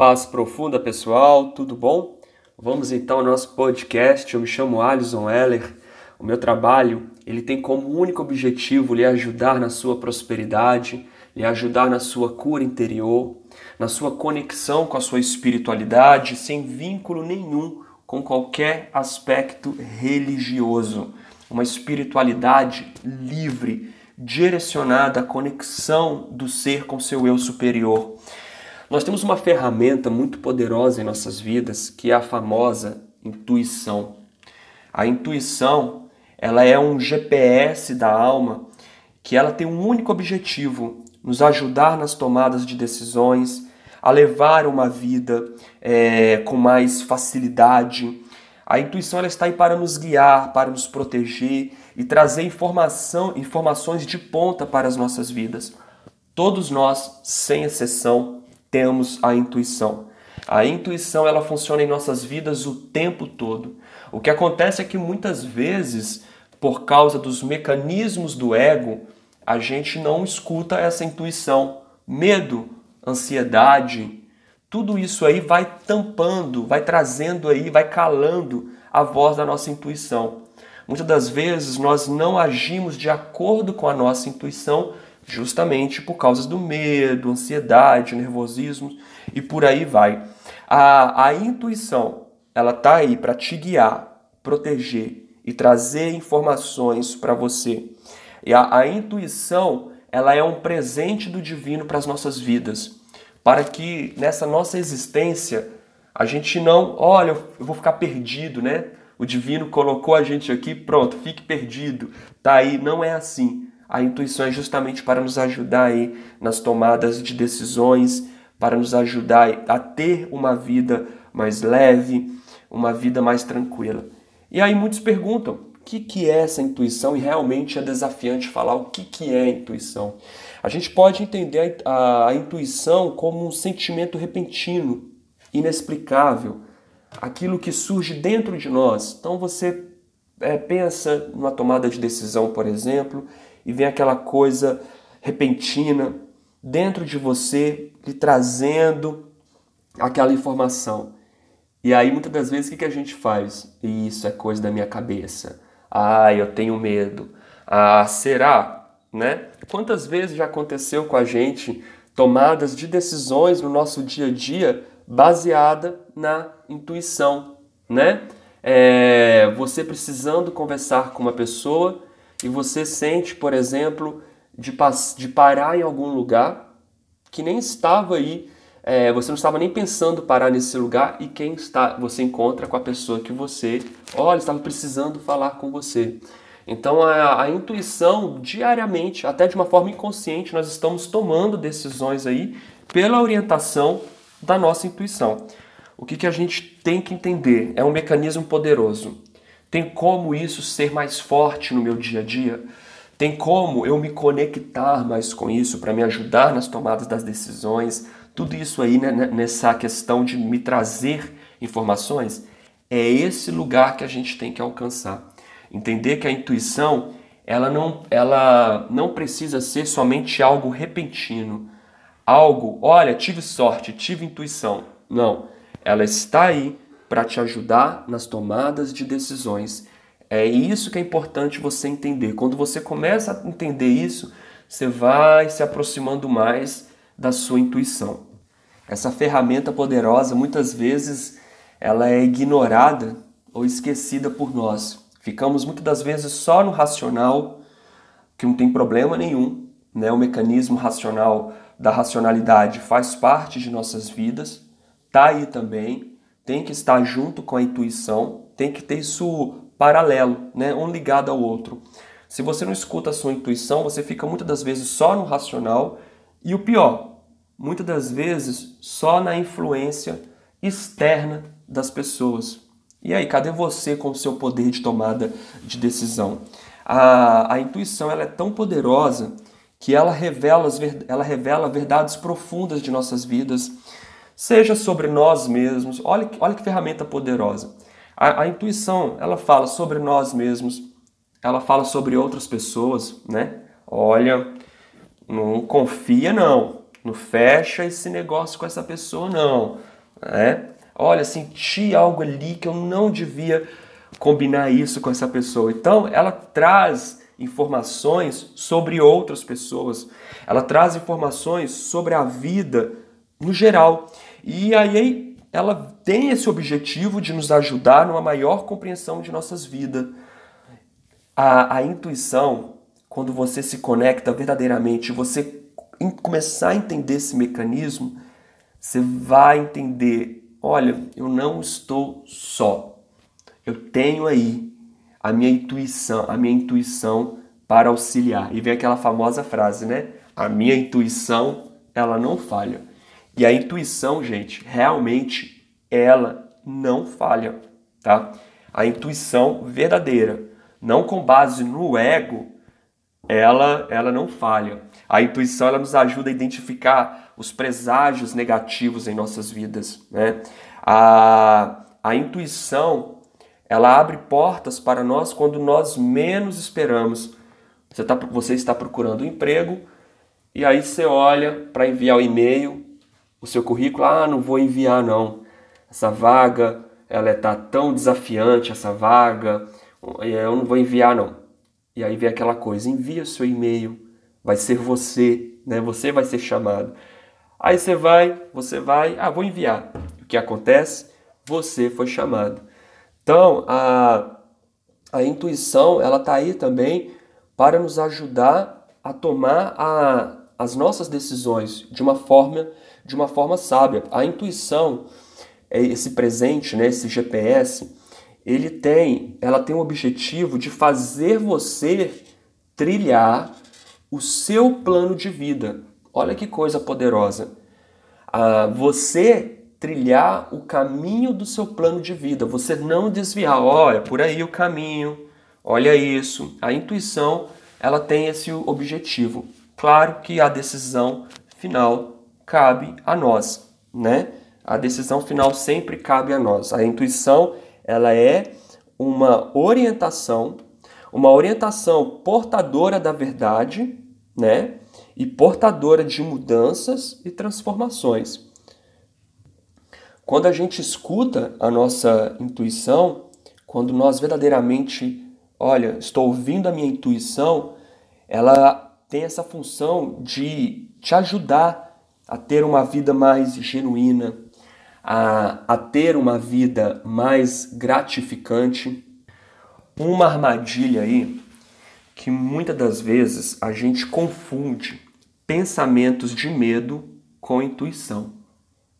Paz profunda, pessoal, tudo bom? Vamos então ao nosso podcast. Eu me chamo Alison Heller. O meu trabalho, ele tem como único objetivo lhe ajudar na sua prosperidade, lhe ajudar na sua cura interior, na sua conexão com a sua espiritualidade, sem vínculo nenhum com qualquer aspecto religioso. Uma espiritualidade livre, direcionada à conexão do ser com seu eu superior. Nós temos uma ferramenta muito poderosa em nossas vidas, que é a famosa intuição. A intuição, ela é um GPS da alma que ela tem um único objetivo, nos ajudar nas tomadas de decisões, a levar uma vida é, com mais facilidade. A intuição ela está aí para nos guiar, para nos proteger e trazer informação, informações de ponta para as nossas vidas. Todos nós, sem exceção, temos a intuição. A intuição ela funciona em nossas vidas o tempo todo. O que acontece é que muitas vezes, por causa dos mecanismos do ego, a gente não escuta essa intuição. Medo, ansiedade, tudo isso aí vai tampando, vai trazendo aí, vai calando a voz da nossa intuição. Muitas das vezes nós não agimos de acordo com a nossa intuição justamente por causa do medo, ansiedade, nervosismo e por aí vai. A, a intuição, ela tá aí para te guiar, proteger e trazer informações para você. E a, a intuição, ela é um presente do divino para as nossas vidas, para que nessa nossa existência a gente não, olha, eu vou ficar perdido, né? O divino colocou a gente aqui, pronto, fique perdido. Tá aí, não é assim. A intuição é justamente para nos ajudar aí nas tomadas de decisões, para nos ajudar a ter uma vida mais leve, uma vida mais tranquila. E aí muitos perguntam: o que, que é essa intuição? E realmente é desafiante falar o que, que é intuição. A gente pode entender a, a, a intuição como um sentimento repentino, inexplicável, aquilo que surge dentro de nós. Então você é, pensa numa tomada de decisão, por exemplo, e vem aquela coisa repentina dentro de você, lhe trazendo aquela informação. E aí muitas das vezes o que a gente faz? Isso é coisa da minha cabeça. Ah, eu tenho medo. Ah, será? Né? Quantas vezes já aconteceu com a gente tomadas de decisões no nosso dia a dia baseada na intuição, né? É, você precisando conversar com uma pessoa e você sente, por exemplo, de, de parar em algum lugar que nem estava aí, é, você não estava nem pensando parar nesse lugar e quem está, você encontra com a pessoa que você, olha, estava precisando falar com você. Então a, a, intuição diariamente, até de uma forma inconsciente, nós estamos tomando decisões aí pela orientação da nossa intuição. O que, que a gente tem que entender? É um mecanismo poderoso. Tem como isso ser mais forte no meu dia a dia? Tem como eu me conectar mais com isso para me ajudar nas tomadas das decisões? Tudo isso aí né, nessa questão de me trazer informações é esse lugar que a gente tem que alcançar. Entender que a intuição ela não, ela não precisa ser somente algo repentino, algo, olha, tive sorte, tive intuição. Não, ela está aí para te ajudar nas tomadas de decisões. É isso que é importante você entender. Quando você começa a entender isso, você vai se aproximando mais da sua intuição. Essa ferramenta poderosa, muitas vezes, ela é ignorada ou esquecida por nós. Ficamos muitas das vezes só no racional, que não tem problema nenhum, né? O mecanismo racional da racionalidade faz parte de nossas vidas, tá aí também, tem que estar junto com a intuição, tem que ter isso paralelo, né? um ligado ao outro. Se você não escuta a sua intuição, você fica muitas das vezes só no racional e o pior, muitas das vezes só na influência externa das pessoas. E aí, cadê você com o seu poder de tomada de decisão? A, a intuição ela é tão poderosa que ela revela, ela revela verdades profundas de nossas vidas seja sobre nós mesmos. Olha, olha que ferramenta poderosa. A, a, intuição, ela fala sobre nós mesmos, ela fala sobre outras pessoas, né? Olha, não confia não, não fecha esse negócio com essa pessoa não. né? Olha, senti algo ali que eu não devia combinar isso com essa pessoa. Então, ela traz informações sobre outras pessoas. Ela traz informações sobre a vida no geral. E aí ela tem esse objetivo de nos ajudar numa maior compreensão de nossas vidas. A, a intuição, quando você se conecta verdadeiramente, você começar a entender esse mecanismo, você vai entender: olha, eu não estou só. Eu tenho aí a minha intuição, a minha intuição para auxiliar. E vem aquela famosa frase, né? A minha intuição, ela não falha. E a intuição, gente, realmente ela não falha, tá? A intuição verdadeira, não com base no ego, ela ela não falha. A intuição ela nos ajuda a identificar os preságios negativos em nossas vidas, né? A, a intuição ela abre portas para nós quando nós menos esperamos. Você, tá, você está procurando um emprego e aí você olha para enviar o e-mail, o seu currículo, ah, não vou enviar não. Essa vaga, ela está tão desafiante, essa vaga, eu não vou enviar não. E aí vem aquela coisa, envia o seu e-mail, vai ser você, né? Você vai ser chamado. Aí você vai, você vai, ah, vou enviar. O que acontece? Você foi chamado. Então, a, a intuição, ela está aí também para nos ajudar a tomar a, as nossas decisões de uma forma de uma forma sábia. A intuição, é esse presente, né, esse GPS, ele tem, ela tem o objetivo de fazer você trilhar o seu plano de vida. Olha que coisa poderosa. Ah, você trilhar o caminho do seu plano de vida, você não desviar, olha, por aí o caminho, olha isso. A intuição, ela tem esse objetivo. Claro que a decisão final cabe a nós, né? A decisão final sempre cabe a nós. A intuição, ela é uma orientação, uma orientação portadora da verdade, né? E portadora de mudanças e transformações. Quando a gente escuta a nossa intuição, quando nós verdadeiramente, olha, estou ouvindo a minha intuição, ela tem essa função de te ajudar a ter uma vida mais genuína, a, a ter uma vida mais gratificante. Uma armadilha aí que muitas das vezes a gente confunde pensamentos de medo com intuição,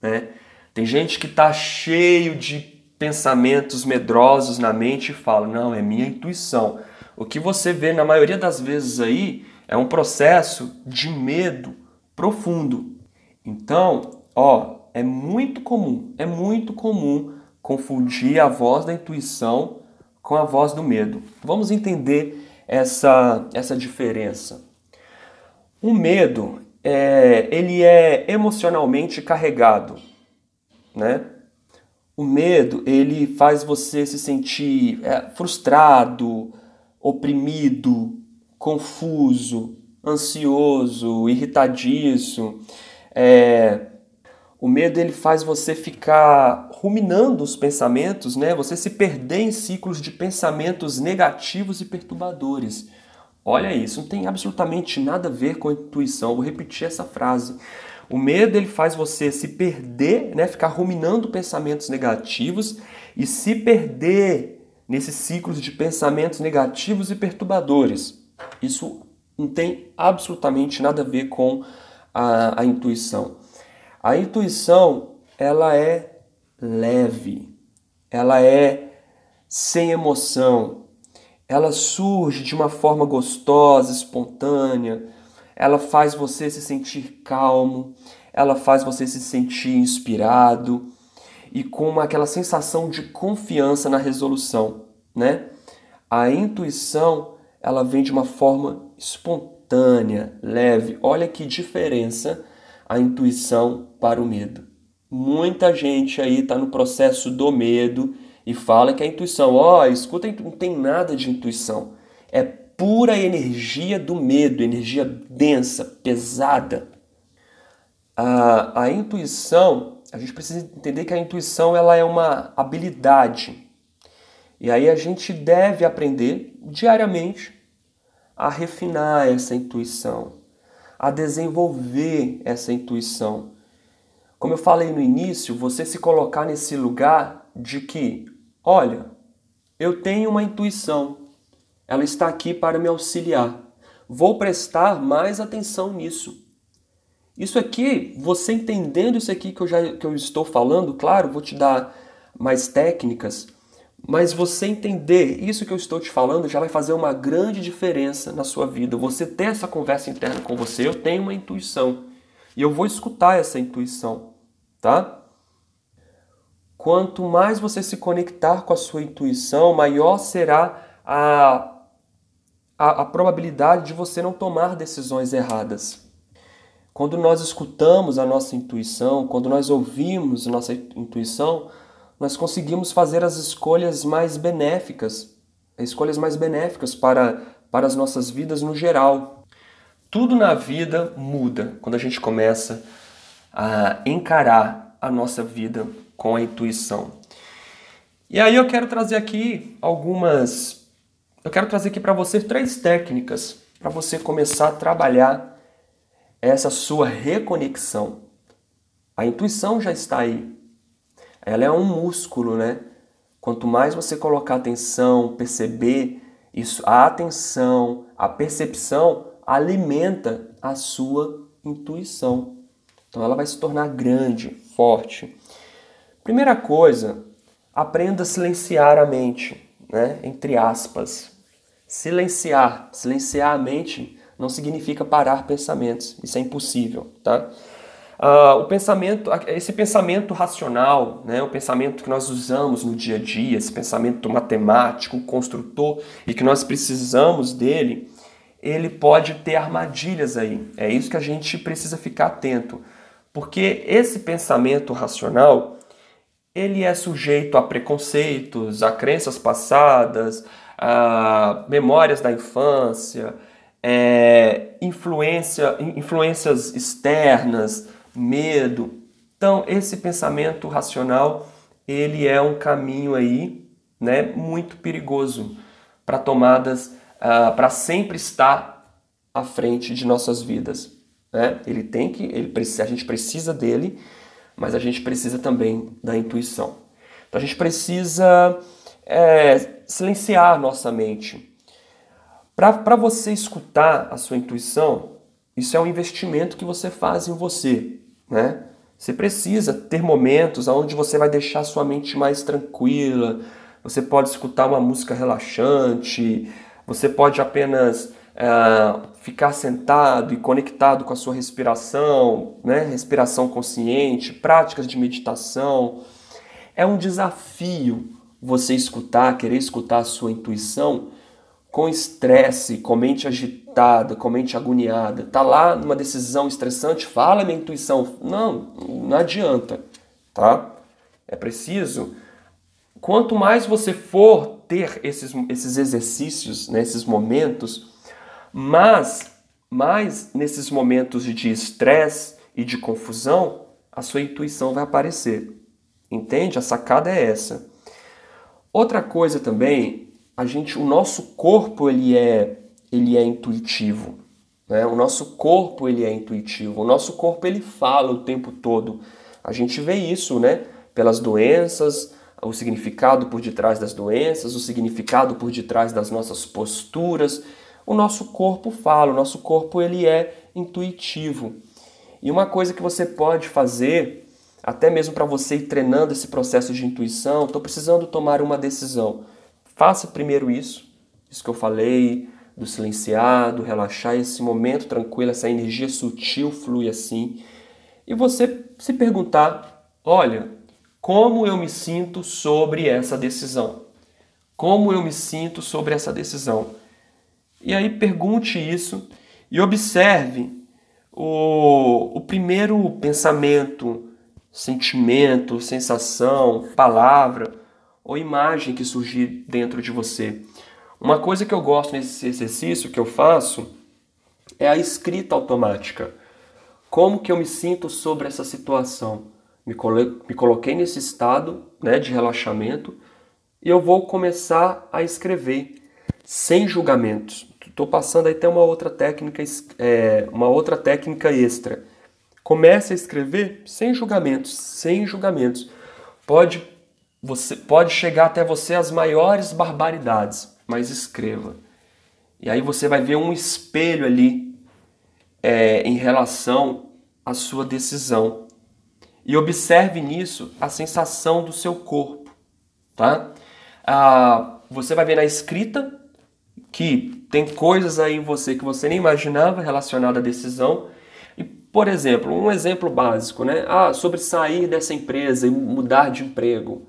né? Tem gente que está cheio de pensamentos medrosos na mente e fala: não, é minha intuição. O que você vê na maioria das vezes aí é um processo de medo profundo. Então, ó, é muito comum, é muito comum confundir a voz da intuição com a voz do medo. Vamos entender essa, essa diferença. O medo, é, ele é emocionalmente carregado né? O medo, ele faz você se sentir é, frustrado, oprimido, confuso, ansioso, irritadiço. É, o medo ele faz você ficar ruminando os pensamentos, né? Você se perder em ciclos de pensamentos negativos e perturbadores. Olha isso, não tem absolutamente nada a ver com a intuição. Vou repetir essa frase. O medo ele faz você se perder, né, ficar ruminando pensamentos negativos e se perder nesses ciclos de pensamentos negativos e perturbadores. Isso não tem absolutamente nada a ver com a, a intuição. A intuição ela é leve, ela é sem emoção, ela surge de uma forma gostosa, espontânea ela faz você se sentir calmo, ela faz você se sentir inspirado e com aquela sensação de confiança na resolução, né? A intuição, ela vem de uma forma espontânea, leve. Olha que diferença a intuição para o medo. Muita gente aí está no processo do medo e fala que a intuição, ó, oh, escuta, não tem nada de intuição. É pura energia do medo, energia densa, pesada. A, a intuição a gente precisa entender que a intuição ela é uma habilidade. E aí a gente deve aprender diariamente a refinar essa intuição, a desenvolver essa intuição. Como eu falei no início, você se colocar nesse lugar de que, olha, eu tenho uma intuição, ela está aqui para me auxiliar. Vou prestar mais atenção nisso. Isso aqui, você entendendo isso aqui que eu já que eu estou falando, claro, vou te dar mais técnicas, mas você entender isso que eu estou te falando já vai fazer uma grande diferença na sua vida. Você ter essa conversa interna com você, eu tenho uma intuição e eu vou escutar essa intuição, tá? Quanto mais você se conectar com a sua intuição, maior será a, a, a probabilidade de você não tomar decisões erradas. Quando nós escutamos a nossa intuição, quando nós ouvimos a nossa intuição, nós conseguimos fazer as escolhas mais benéficas, escolhas mais benéficas para, para as nossas vidas no geral. Tudo na vida muda quando a gente começa a encarar a nossa vida com a intuição. E aí eu quero trazer aqui algumas. Eu quero trazer aqui para você três técnicas para você começar a trabalhar essa sua reconexão. A intuição já está aí, ela é um músculo, né? Quanto mais você colocar atenção, perceber isso, a atenção, a percepção alimenta a sua intuição. Então ela vai se tornar grande, forte. Primeira coisa, aprenda a silenciar a mente, né? Entre aspas. Silenciar, silenciar a mente não significa parar pensamentos. Isso é impossível, tá? Uh, o pensamento, esse pensamento racional, né, o pensamento que nós usamos no dia a dia, esse pensamento matemático, construtor e que nós precisamos dele, ele pode ter armadilhas aí. É isso que a gente precisa ficar atento, porque esse pensamento racional ele é sujeito a preconceitos, a crenças passadas, a memórias da infância, é, influência, influências externas medo. Então, esse pensamento racional, ele é um caminho aí, né, muito perigoso para tomadas, uh, para sempre estar à frente de nossas vidas. Né? Ele tem que, ele a gente precisa dele, mas a gente precisa também da intuição. Então a gente precisa é, silenciar nossa mente. Para você escutar a sua intuição, isso é um investimento que você faz em você né? Você precisa ter momentos onde você vai deixar sua mente mais tranquila. Você pode escutar uma música relaxante. Você pode apenas é, ficar sentado e conectado com a sua respiração, né? Respiração consciente, práticas de meditação. É um desafio você escutar, querer escutar a sua intuição com estresse, com mente agitada, com mente agoniada, tá lá numa decisão estressante, fala minha intuição. Não, não adianta, tá? É preciso. Quanto mais você for ter esses, esses exercícios, nesses né, momentos, mais, mais nesses momentos de estresse e de confusão, a sua intuição vai aparecer. Entende? A sacada é essa. Outra coisa também a gente, o nosso corpo ele é, ele é intuitivo. Né? O nosso corpo ele é intuitivo. O nosso corpo ele fala o tempo todo. A gente vê isso, né? Pelas doenças, o significado por detrás das doenças, o significado por detrás das nossas posturas. O nosso corpo fala, o nosso corpo ele é intuitivo. E uma coisa que você pode fazer, até mesmo para você ir treinando esse processo de intuição, estou precisando tomar uma decisão. Faça primeiro isso, isso que eu falei, do silenciado, relaxar, esse momento tranquilo, essa energia sutil flui assim. E você se perguntar: olha, como eu me sinto sobre essa decisão? Como eu me sinto sobre essa decisão? E aí pergunte isso e observe o, o primeiro pensamento, sentimento, sensação, palavra ou imagem que surgir dentro de você. Uma coisa que eu gosto nesse exercício que eu faço é a escrita automática. Como que eu me sinto sobre essa situação? me, me coloquei nesse estado né, de relaxamento e eu vou começar a escrever sem julgamentos. Estou passando aí até uma outra técnica, é, uma outra técnica extra. Comece a escrever sem julgamentos, sem julgamentos. Pode você pode chegar até você as maiores barbaridades, mas escreva. E aí você vai ver um espelho ali é, em relação à sua decisão. E observe nisso a sensação do seu corpo, tá? Ah, você vai ver na escrita que tem coisas aí em você que você nem imaginava relacionada à decisão. E, por exemplo, um exemplo básico, né? Ah, sobre sair dessa empresa e mudar de emprego.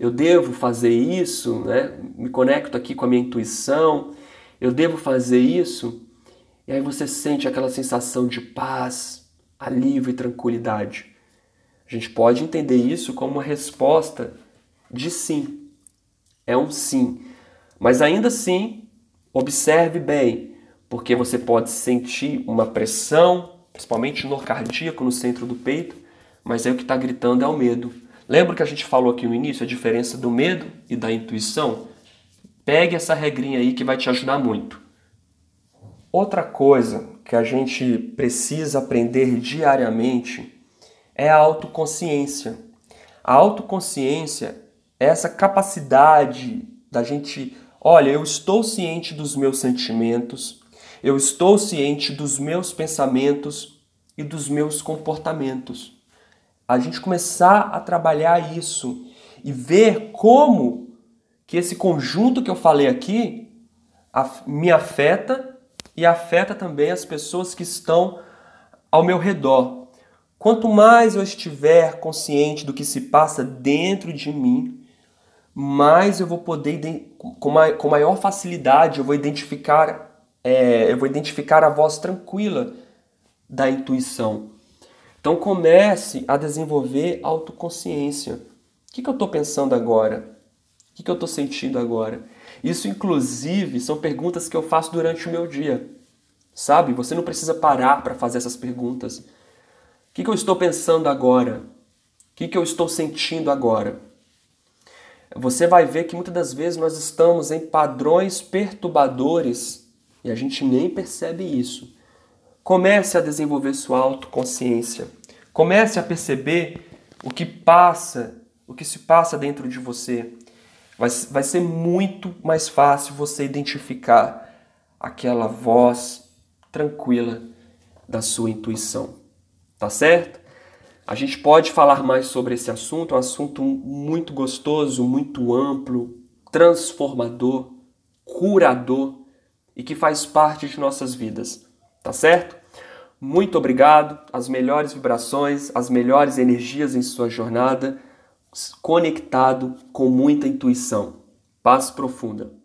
Eu devo fazer isso, né? Me conecto aqui com a minha intuição. Eu devo fazer isso. E aí você sente aquela sensação de paz, alívio e tranquilidade. A gente pode entender isso como uma resposta de sim. É um sim. Mas ainda assim, observe bem, porque você pode sentir uma pressão, principalmente no cardíaco, no centro do peito, mas aí o que está gritando é o medo. Lembra que a gente falou aqui no início a diferença do medo e da intuição? Pegue essa regrinha aí que vai te ajudar muito. Outra coisa que a gente precisa aprender diariamente é a autoconsciência. A autoconsciência é essa capacidade da gente, olha, eu estou ciente dos meus sentimentos, eu estou ciente dos meus pensamentos e dos meus comportamentos. A gente começar a trabalhar isso e ver como que esse conjunto que eu falei aqui me afeta e afeta também as pessoas que estão ao meu redor. Quanto mais eu estiver consciente do que se passa dentro de mim, mais eu vou poder, com maior facilidade, eu vou identificar, é, eu vou identificar a voz tranquila da intuição. Então comece a desenvolver autoconsciência. O que, que eu estou pensando agora? O que, que eu estou sentindo agora? Isso, inclusive, são perguntas que eu faço durante o meu dia. Sabe? Você não precisa parar para fazer essas perguntas. O que, que eu estou pensando agora? O que, que eu estou sentindo agora? Você vai ver que muitas das vezes nós estamos em padrões perturbadores e a gente nem percebe isso. Comece a desenvolver sua autoconsciência. Comece a perceber o que passa, o que se passa dentro de você vai, vai ser muito mais fácil você identificar aquela voz tranquila da sua intuição. Tá certo? A gente pode falar mais sobre esse assunto, é um assunto muito gostoso, muito amplo, transformador, curador e que faz parte de nossas vidas. Tá certo? Muito obrigado, as melhores vibrações, as melhores energias em sua jornada conectado com muita intuição. Paz profunda.